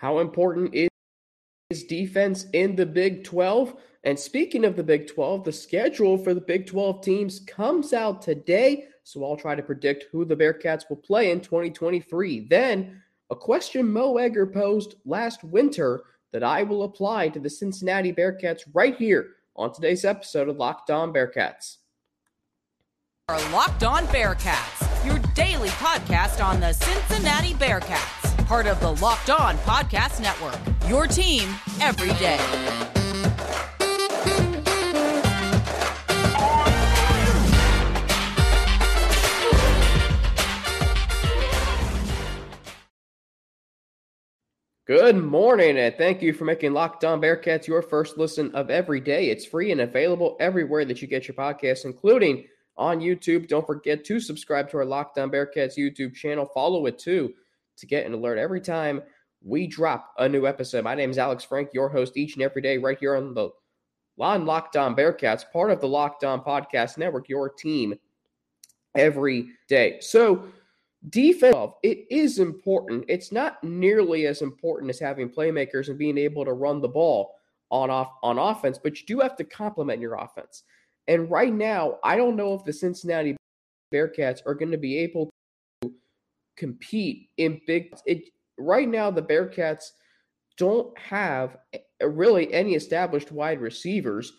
How important is defense in the Big 12? And speaking of the Big 12, the schedule for the Big 12 teams comes out today. So I'll try to predict who the Bearcats will play in 2023. Then, a question Mo Egger posed last winter that I will apply to the Cincinnati Bearcats right here on today's episode of Locked On Bearcats. Locked On Bearcats, your daily podcast on the Cincinnati Bearcats, part of the Locked On Podcast Network. Your team every day. Good morning, and thank you for making Locked On Bearcats your first listen of every day. It's free and available everywhere that you get your podcasts, including on YouTube. Don't forget to subscribe to our Locked On Bearcats YouTube channel. Follow it too to get an alert every time we drop a new episode. My name is Alex Frank, your host each and every day, right here on the On Bearcats, part of the Locked On Podcast Network, your team every day. So, defense, it is important. It's not nearly as important as having playmakers and being able to run the ball on off on offense, but you do have to complement your offense. And right now, I don't know if the Cincinnati Bearcats are going to be able compete in big. It right now the Bearcats don't have really any established wide receivers,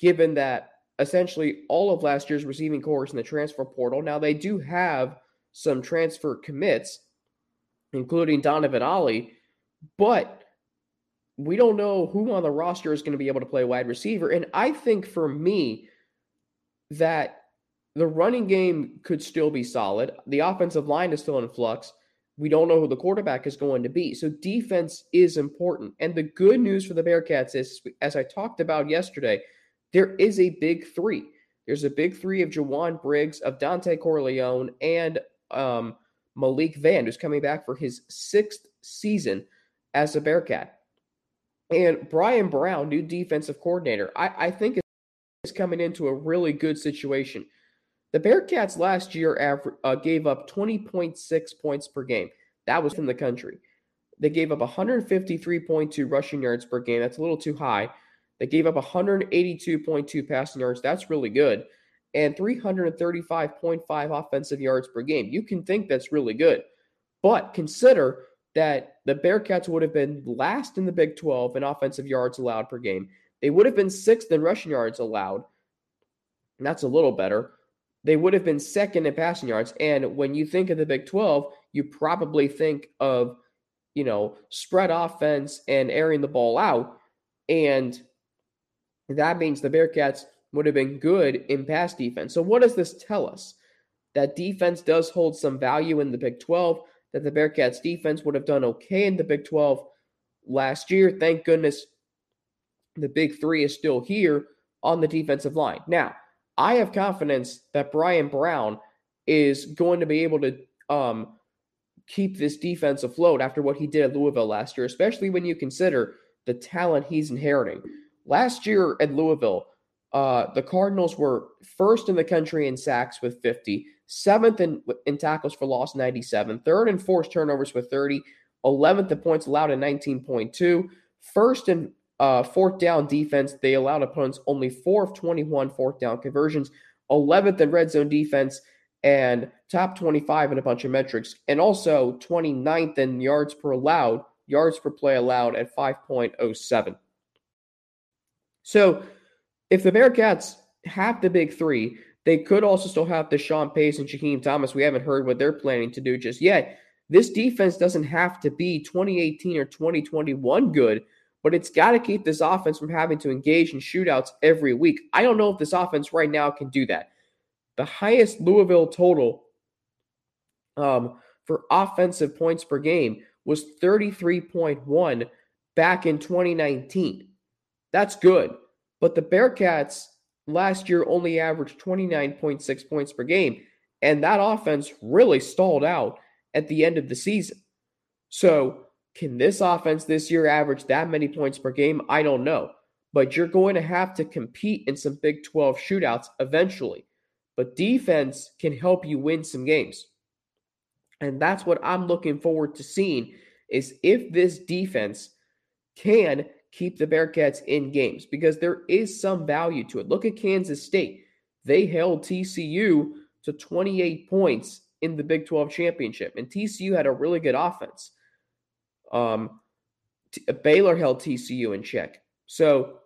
given that essentially all of last year's receiving corps in the transfer portal. Now they do have some transfer commits, including Donovan Ollie, but we don't know who on the roster is going to be able to play wide receiver. And I think for me that the running game could still be solid. The offensive line is still in flux. We don't know who the quarterback is going to be. So defense is important. And the good news for the Bearcats is, as I talked about yesterday, there is a big three. There's a big three of Jowon Briggs, of Dontay Corleone, and um, Malik Vann, who's coming back for his sixth season as a Bearcat. And Bryan Brown, new defensive coordinator, I, I think is coming into a really good situation. The Bearcats last year aver- uh, gave up 20.6 points per game. That was from the country. They gave up 153.2 rushing yards per game. That's a little too high. They gave up 182.2 passing yards. That's really good. And 335.5 offensive yards per game. You can think that's really good. But consider that the Bearcats would have been last in the Big 12 in offensive yards allowed per game. They would have been sixth in rushing yards allowed. And that's a little better they would have been second in passing yards. And when you think of the Big 12, you probably think of, you know, spread offense and airing the ball out. And that means the Bearcats would have been good in pass defense. So, what does this tell us? That defense does hold some value in the Big 12, that the Bearcats defense would have done okay in the Big 12 last year. Thank goodness the Big Three is still here on the defensive line. Now, I have confidence that Bryan Brown is going to be able to um, keep this defense afloat after what he did at Louisville last year, especially when you consider the talent he's inheriting. Last year at Louisville, uh, the Cardinals were first in the country in sacks with 50, seventh in, in tackles for loss, 97, third in forced turnovers with 30, 11th in points allowed at 19.2, first in uh, fourth down defense, they allowed opponents only four of 21 fourth down conversions, 11th in red zone defense, and top 25 in a bunch of metrics, and also 29th in yards per allowed, yards per play allowed at 5.07. So if the Bearcats have the big three, they could also still have Deshawn Pace and Jaheim Thomas. We haven't heard what they're planning to do just yet. This defense doesn't have to be 2018 or 2021 good but it's got to keep this offense from having to engage in shootouts every week. I don't know if this offense right now can do that. The highest Louisville total um, for offensive points per game was 33.1 back in 2019. That's good. But the Bearcats last year only averaged 29.6 points per game. And that offense really stalled out at the end of the season. So can this offense this year average that many points per game? I don't know. But you're going to have to compete in some Big 12 shootouts eventually. But defense can help you win some games. And that's what I'm looking forward to seeing is if this defense can keep the Bearcats in games because there is some value to it. Look at Kansas State. They held TCU to 28 points in the Big 12 championship, and TCU had a really good offense. Um, T- Baylor held TCU in check. So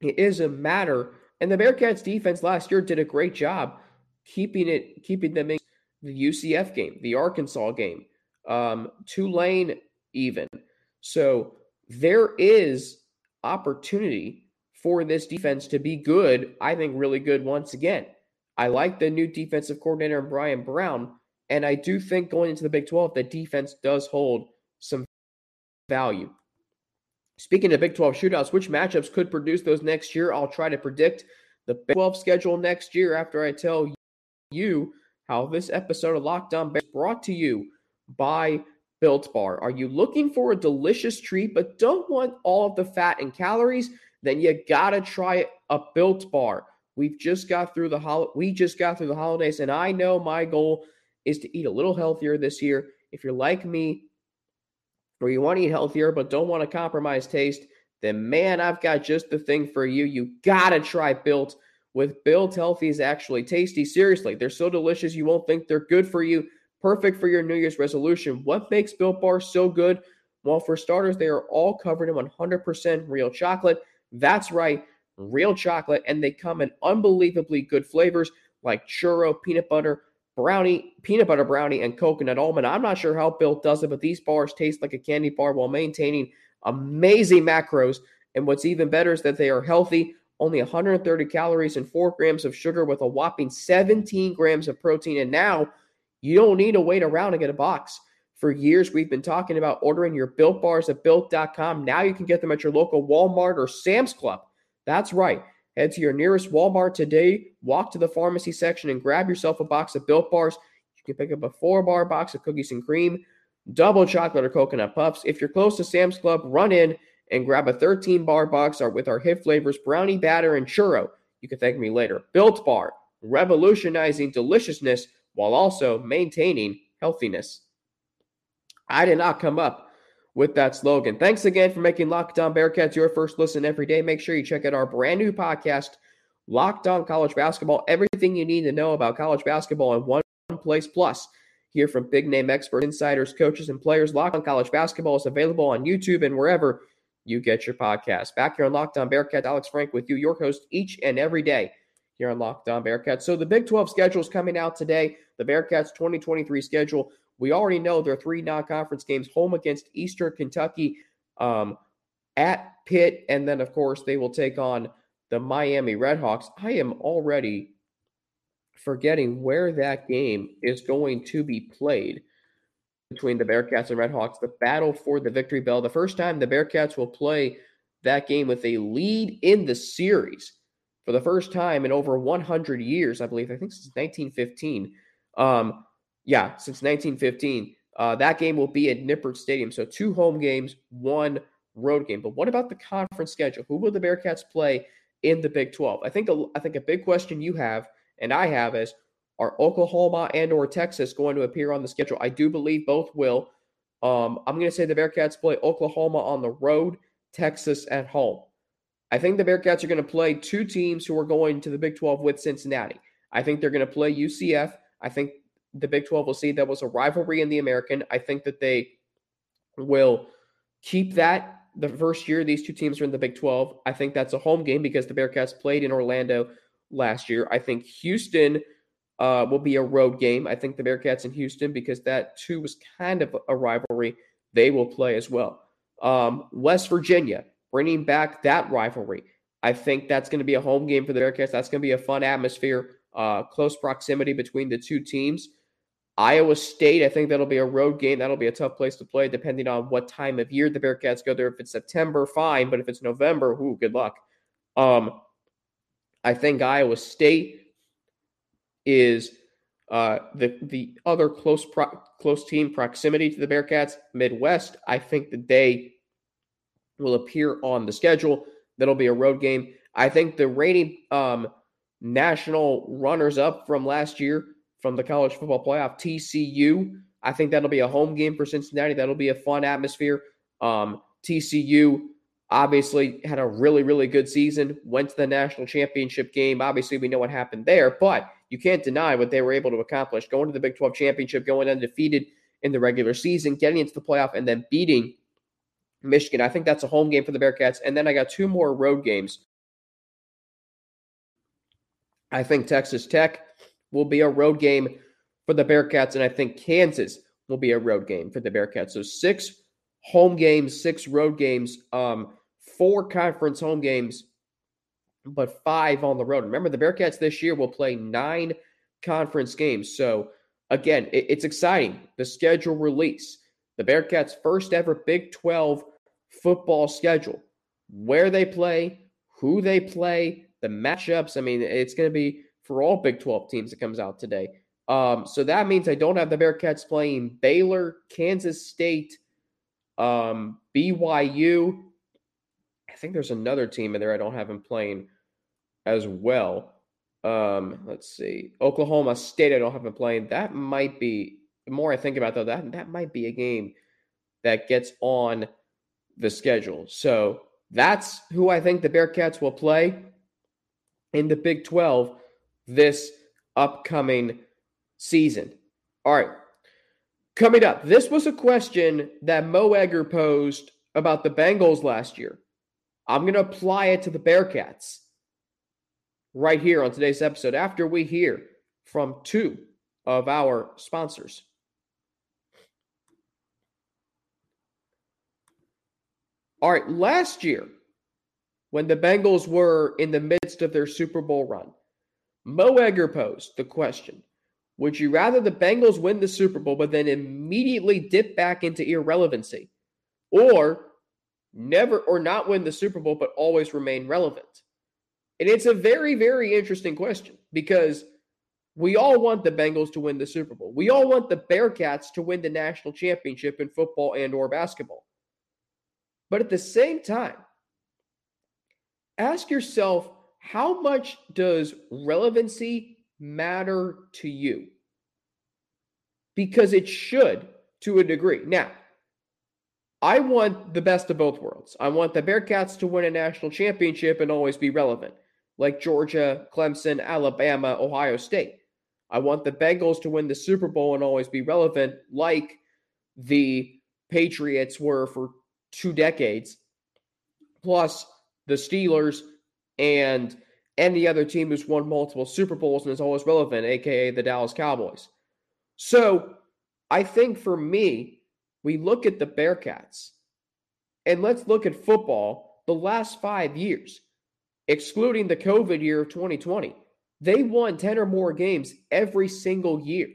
it is a matter. And the Bearcats defense last year did a great job keeping it, keeping them in the UCF game, the Arkansas game, um, Tulane even. So there is opportunity for this defense to be good. I think really good once again. I like the new defensive coordinator Bryan Brown, and I do think going into the Big 12 that defense does hold some value. Speaking of Big 12 shootouts, which matchups could produce those next year? I'll try to predict the Big 12 schedule next year after I tell you how this episode of Locked On Bears brought to you by Built Bar. Are you looking for a delicious treat but don't want all of the fat and calories? Then you gotta try a Built Bar. We've just got through the hol- we just got through the holidays, and I know my goal is to eat a little healthier this year. If you're like me, or you want to eat healthier but don't want to compromise taste, then man, I've got just the thing for you. You gotta try Built. With Built, healthy is actually tasty. Seriously, they're so delicious you won't think they're good for you. Perfect for your New Year's resolution. What makes Built Bars so good? Well, for starters, they are all covered in 100% real chocolate. That's right, real chocolate, and they come in unbelievably good flavors like churro, peanut butter, brownie, peanut butter brownie, and coconut almond. I'm not sure how Built does it, but these bars taste like a candy bar while maintaining amazing macros. And what's even better is that they are healthy, only 130 calories and 4 grams of sugar with a whopping 17 grams of protein. And now you don't need to wait around to get a box. For years, we've been talking about ordering your built bars at built.com. Now you can get them at your local Walmart or Sam's Club. That's right. Head to your nearest Walmart today, walk to the pharmacy section, and grab yourself a box of built bars. You can pick up a four bar box of cookies and cream, double chocolate or coconut puffs. If you're close to Sam's Club, run in and grab a 13 bar box with our hit flavors brownie batter and churro. You can thank me later. Built Bar, revolutionizing deliciousness while also maintaining healthiness. I did not come up with that slogan. Thanks again for making Locked On Bearcats your first listen every day. Make sure you check out our brand new podcast, Locked On College Basketball. Everything you need to know about college basketball in one place. Plus, hear from big name experts, insiders, coaches, and players. Locked On College Basketball is available on YouTube and wherever you get your podcast. Back here on Locked On Bearcats, Alex Frank with you, your host each and every day here on Locked On Bearcats. So the Big 12 schedule is coming out today. The Bearcats 2023 schedule. We already know there are three non-conference games: home against Eastern Kentucky, um, at Pitt, and then of course they will take on the Miami Redhawks. I am already forgetting where that game is going to be played between the Bearcats and Redhawks. The battle for the victory bell. The first time the Bearcats will play that game with a lead in the series for the first time in over 100 years, I believe. I think since 1915. Um, yeah, since 1915. Uh, that game will be at Nippert Stadium. So two home games, one road game. But what about the conference schedule? Who will the Bearcats play in the Big 12? I think a, I think a big question you have and I have is are Oklahoma and or Texas going to appear on the schedule? I do believe both will. Um, I'm going to say the Bearcats play Oklahoma on the road, Texas at home. I think the Bearcats are going to play two teams who are going to the Big 12 with Cincinnati. I think they're going to play UCF. I think the Big 12 will see that was a rivalry in the American. I think that they will keep that the first year these two teams are in the Big 12. I think that's a home game because the Bearcats played in Orlando last year. I think Houston uh, will be a road game. I think the Bearcats in Houston, because that too was kind of a rivalry, they will play as well. Um, West Virginia, bringing back that rivalry. I think that's going to be a home game for the Bearcats. That's going to be a fun atmosphere, uh, close proximity between the two teams. Iowa State, I think that'll be a road game. That'll be a tough place to play, depending on what time of year the Bearcats go there. If it's September, fine, but if it's November, ooh, good luck. Um, I think Iowa State is uh, the the other close pro- close team proximity to the Bearcats. Midwest, I think that they will appear on the schedule. That'll be a road game. I think the reigning um, national runners up from last year from the college football playoff, TCU, I think that'll be a home game for Cincinnati. That'll be a fun atmosphere. Um, TCU obviously had a really, really good season, went to the national championship game. Obviously, we know what happened there, but you can't deny what they were able to accomplish going to the Big 12 championship, going undefeated in the regular season, getting into the playoff, and then beating Michigan. I think that's a home game for the Bearcats. And then I got two more road games. I think Texas Tech will be a road game for the Bearcats, and I think Kansas will be a road game for the Bearcats. So six home games, six road games, um, four conference home games, but five on the road. Remember, the Bearcats this year will play nine conference games. So again, it, it's exciting. The schedule release, the Bearcats' first ever Big 12 football schedule, where they play, who they play, the matchups. I mean, it's going to be for all Big 12 teams that comes out today. Um, so that means I don't have the Bearcats playing Baylor, Kansas State, um, BYU. I think there's another team in there I don't have them playing as well. Um, let's see. Oklahoma State, I don't have them playing. That might be more I think about though, that that might be a game that gets on the schedule. So that's who I think the Bearcats will play in the Big 12 this upcoming season. All right. Coming up, this was a question that Mo Egger posed about the Bengals last year. I'm going to apply it to the Bearcats right here on today's episode after we hear from two of our sponsors. All right, last year, when the Bengals were in the midst of their Super Bowl run, Mo Egger posed the question Would you rather the Bengals win the Super Bowl but then immediately dip back into irrelevancy, or never or not win the Super Bowl but always remain relevant? And it's a very, very interesting question because we all want the Bengals to win the Super Bowl. We all want the Bearcats to win the national championship in football and or basketball. But at the same time, ask yourself how much does relevancy matter to you? Because it should to a degree. Now, I want the best of both worlds. I want the Bearcats to win a national championship and always be relevant, like Georgia, Clemson, Alabama, Ohio State. I want the Bengals to win the Super Bowl and always be relevant, like the Patriots were for two decades, plus the Steelers and any other team who's won multiple Super Bowls and is always relevant, aka the Dallas Cowboys. So I think for me, we look at the Bearcats and let's look at football the last five years, excluding the COVID year of 2020. They won 10 or more games every single year.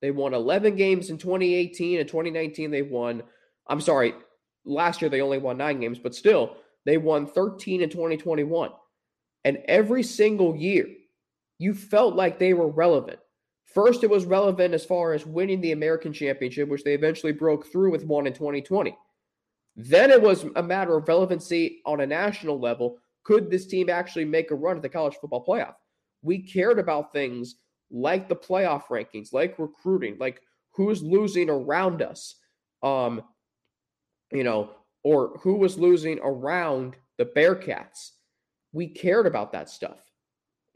They won 11 games in 2018 and 2019. They won, I'm sorry, last year they only won nine games, but still, they won 13 in 2021. And every single year, you felt like they were relevant. First, it was relevant as far as winning the American Championship, which they eventually broke through with one in 2020. Then it was a matter of relevancy on a national level. Could this team actually make a run at the college football playoff? We cared about things like the playoff rankings, like recruiting, like who's losing around us, um, you know, or who was losing around the Bearcats. We cared about that stuff.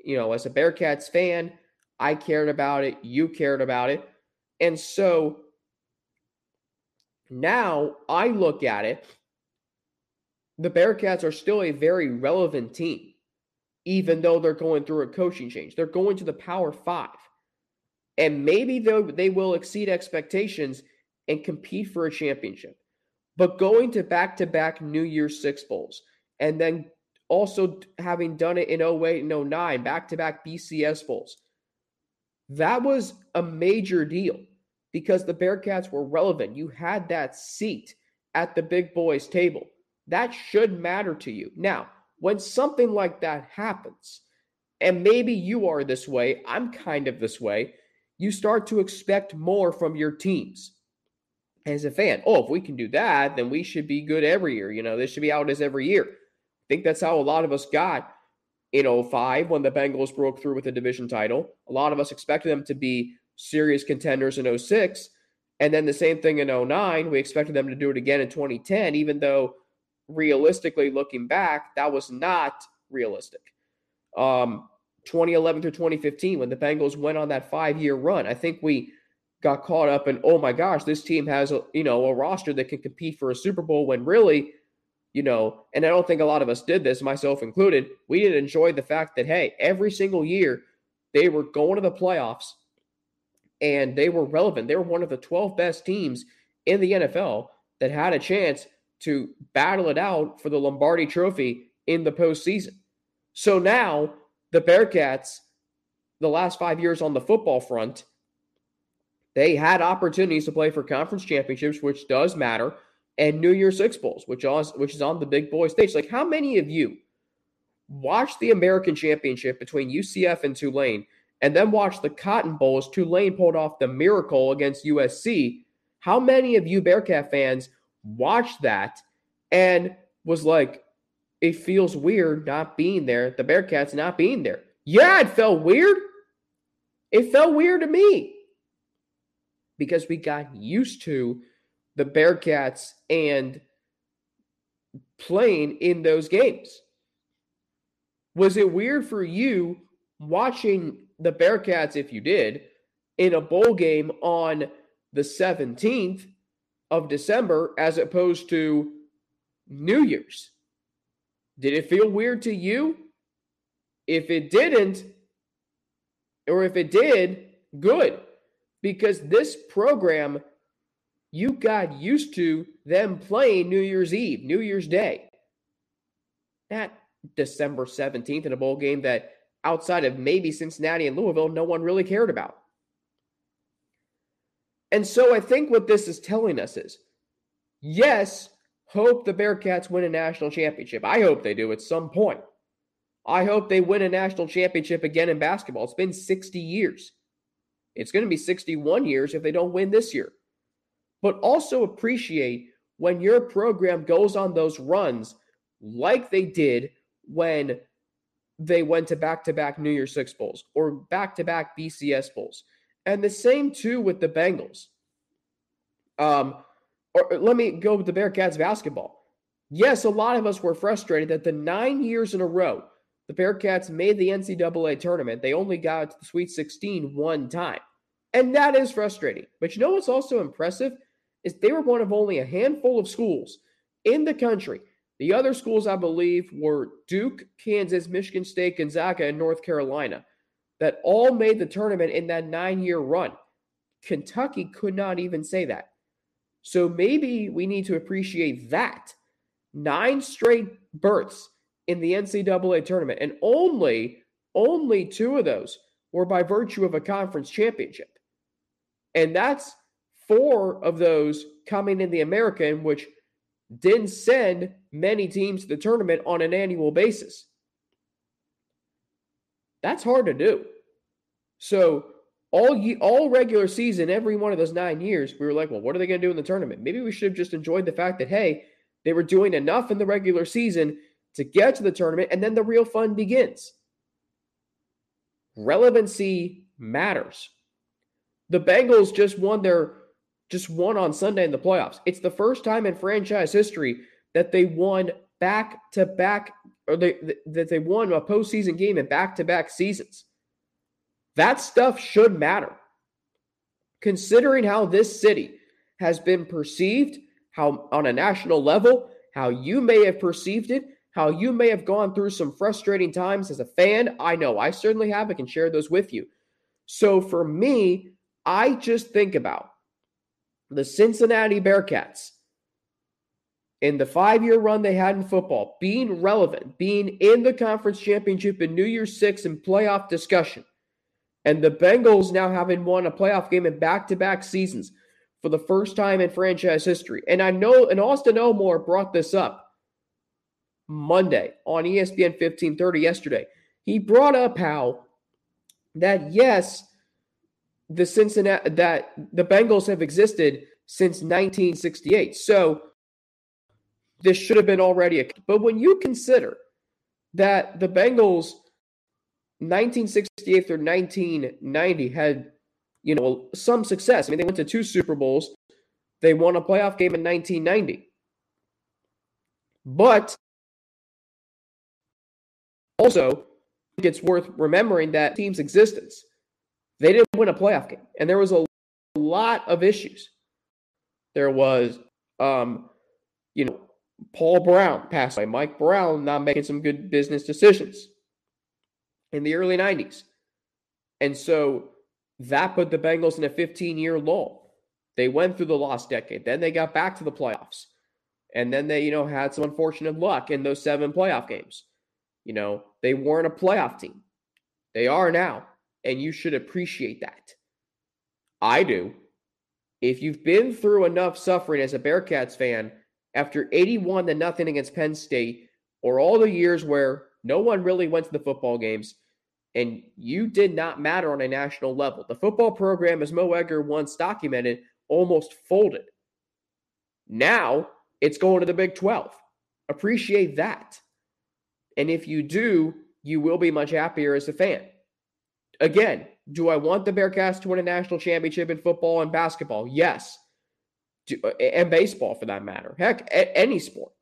You know, as a Bearcats fan, I cared about it. You cared about it. And so now I look at it. The Bearcats are still a very relevant team, even though they're going through a coaching change. They're going to the Power Five. And maybe they will exceed expectations and compete for a championship. But going to back to back New Year's Six Bowls and then also having done it in 08 and 09, back to back BCS Bowls, that was a major deal because the Bearcats were relevant. You had that seat at the big boys table. That should matter to you. Now, when something like that happens, and maybe you are this way, I'm kind of this way, you start to expect more from your teams as a fan. Oh, if we can do that, then we should be good every year. You know, this should be out as every year. I think that's how a lot of us got in 05 when the Bengals broke through with the division title. A lot of us expected them to be serious contenders in 06. And then the same thing in 09. We expected them to do it again in 2010, even though realistically looking back, that was not realistic. Um, 2011 through 2015, when the Bengals went on that five year run, I think we got caught up in, oh my gosh, this team has a you know a roster that can compete for a Super Bowl when really, you know, and I don't think a lot of us did this, myself included. We didn't enjoy the fact that hey, every single year they were going to the playoffs and they were relevant. They were one of the 12 best teams in the NFL that had a chance to battle it out for the Lombardi trophy in the postseason. So now the Bearcats, the last five years on the football front, they had opportunities to play for conference championships, which does matter, and New Year's Six Bowls, which is, which is on the big boy stage. Like, how many of you watched the American Championship between UCF and Tulane and then watched the Cotton Bowl as Tulane pulled off the miracle against USC? How many of you Bearcat fans watched that and was like, it feels weird not being there, the Bearcats not being there? Yeah, it felt weird. It felt weird to me because we got used to the Bearcats and playing in those games. Was it weird for you watching the Bearcats, if you did, in a bowl game on the 17th of December as opposed to New Year's? Did it feel weird to you? If it didn't, or if it did, good because this program, you got used to them playing New Year's Eve, New Year's Day. That December 17th in a bowl game that outside of maybe Cincinnati and Louisville, no one really cared about. And so I think what this is telling us is yes, hope the Bearcats win a national championship. I hope they do at some point. I hope they win a national championship again in basketball. It's been 60 years. It's going to be 61 years if they don't win this year. But also appreciate when your program goes on those runs like they did when they went to back to back New Year's Six Bowls or back to back BCS Bowls. And the same too with the Bengals. Um, or let me go with the Bearcats basketball. Yes, a lot of us were frustrated that the nine years in a row the Bearcats made the NCAA tournament. They only got to the Sweet 16 one time. And that is frustrating. But you know what's also impressive? Is they were one of only a handful of schools in the country. The other schools, I believe, were Duke, Kansas, Michigan State, Gonzaga, and North Carolina that all made the tournament in that nine year run. Kentucky could not even say that. So maybe we need to appreciate that. Nine straight berths in the NCAA tournament, and only only two of those were by virtue of a conference championship. And that's four of those coming in the American, which didn't send many teams to the tournament on an annual basis. That's hard to do. So all ye- all regular season, every one of those nine years, we were like, well, what are they going to do in the tournament? Maybe we should have just enjoyed the fact that hey, they were doing enough in the regular season to get to the tournament, and then the real fun begins. Relevancy matters. The Bengals just won their just won on Sunday in the playoffs. It's the first time in franchise history that they won back to back or they that they won a postseason game in back to back seasons. That stuff should matter. Considering how this city has been perceived, how on a national level, how you may have perceived it, how you may have gone through some frustrating times as a fan. I know I certainly have. I can share those with you. So for me, I just think about the Cincinnati Bearcats in the five year run they had in football, being relevant, being in the conference championship in New Year's Six and playoff discussion, and the Bengals now having won a playoff game in back to back seasons for the first time in franchise history. And I know, and Austin Elmore brought this up Monday on ESPN 1530 yesterday. He brought up how that, yes, the Cincinnati that the Bengals have existed since 1968. So this should have been already a but when you consider that the Bengals 1968 through 1990 had you know, some success. I mean, they went to two Super Bowls. They won a playoff game in 1990. But also, it's worth remembering that team's existence. They didn't win a playoff game, and there was a lot of issues. There was, um, you know, Paul Brown passed away, Mike Brown not making some good business decisions in the early 90s. And so that put the Bengals in a 15 year lull. They went through the lost decade. Then they got back to the playoffs. And then they, you know, had some unfortunate luck in those seven playoff games. You know, they weren't a playoff team. They are now. And you should appreciate that. I do. If you've been through enough suffering as a Bearcats fan after 81 to nothing against Penn State, or all the years where no one really went to the football games, and you did not matter on a national level. The football program, as Mo Egger once documented, almost folded. Now it's going to the Big 12. Appreciate that. And if you do, you will be much happier as a fan. Again, do I want the Bearcats to win a national championship in football and basketball? Yes. Do, and baseball for that matter. Heck, any sport.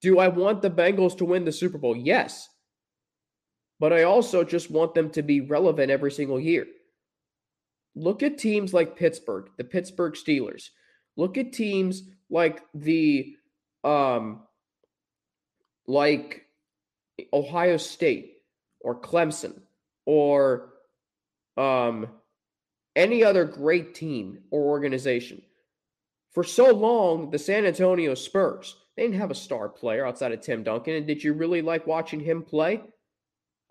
Do I want the Bengals to win the Super Bowl? Yes but I also just want them to be relevant every single year. Look at teams like Pittsburgh, the Pittsburgh Steelers. Look at teams like the um like Ohio State or Clemson or um any other great team or organization. For so long, the San Antonio Spurs, they didn't have a star player outside of Tim Duncan. And did you really like watching him play?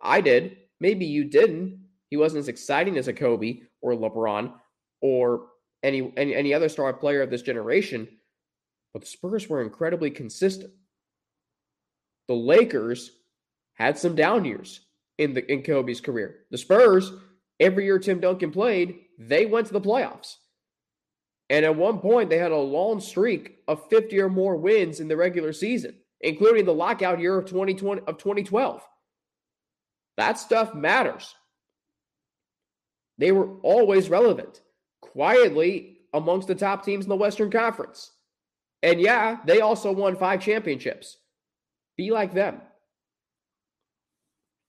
I did. Maybe you didn't. He wasn't as exciting as a Kobe or LeBron or any, any any other star player of this generation, but the Spurs were incredibly consistent. The Lakers had some down years in the in Kobe's career. The Spurs, every year Tim Duncan played, they went to the playoffs. And at one point, they had a long streak of 50 or more wins in the regular season, including the lockout year of 2020 of 2012. That stuff matters. They were always relevant, quietly amongst the top teams in the Western Conference. And yeah, they also won five championships. Be like them.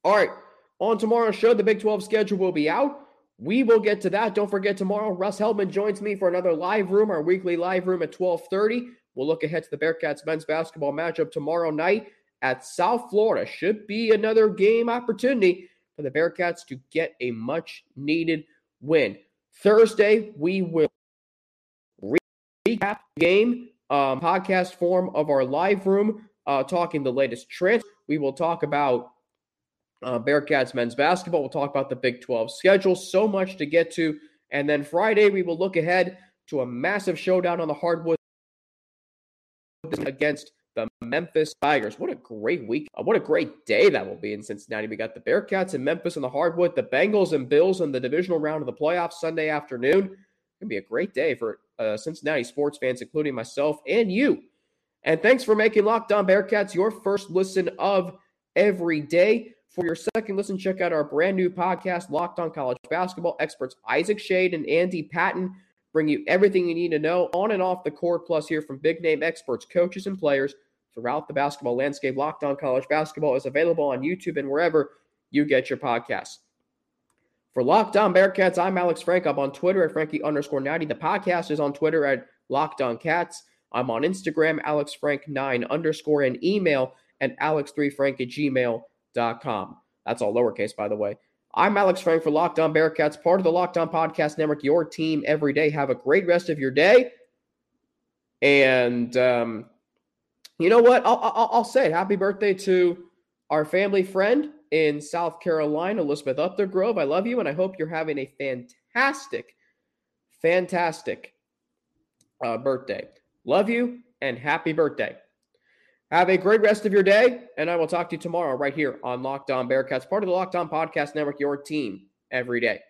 All right, on tomorrow's show, the Big 12 schedule will be out. We will get to that. Don't forget tomorrow, Russ Heldman joins me for another live room, our weekly live room at 12:30. We'll look ahead to the Bearcats men's basketball matchup tomorrow night at South Florida. Should be another game opportunity for the Bearcats to get a much needed win. Thursday, we will recap game um, podcast form of our live room, uh, talking the latest trends. We will talk about uh, Bearcats men's basketball. We'll talk about the Big 12 schedule. So much to get to. And then Friday, we will look ahead to a massive showdown on the hardwood against the Memphis Tigers. What a great week. Uh, what a great day that will be in Cincinnati. We got the Bearcats in Memphis and the Hardwood, the Bengals and Bills in the divisional round of the playoffs Sunday afternoon. It's going to be a great day for uh, Cincinnati sports fans, including myself and you. And thanks for making Locked On Bearcats your first listen of every day. For your second listen, check out our brand new podcast, Locked On College Basketball. Experts Isaac Schade and Andy Patton bring you everything you need to know on and off the court, plus hear from big name experts, coaches, and players – throughout the basketball landscape. Locked on College Basketball is available on YouTube and wherever you get your podcasts. For Locked On Bearcats, I'm Alex Frank. I'm on Twitter at Frankie underscore 90. The podcast is on Twitter at Locked On Cats. I'm on Instagram, Alex Frank 9 underscore, and email at alex3frank at gmail.com. That's all lowercase, by the way. I'm Alex Frank for Locked On Bearcats, part of the Locked On Podcast Network, your team every day. Have a great rest of your day. And um, you know what? I'll, I'll, I'll say happy birthday to our family friend in South Carolina, Elizabeth Updergrove. I love you, and I hope you're having a fantastic, fantastic uh, birthday. Love you, and happy birthday. Have a great rest of your day, and I will talk to you tomorrow right here on Locked On Bearcats, part of the Locked On Podcast Network, your team every day.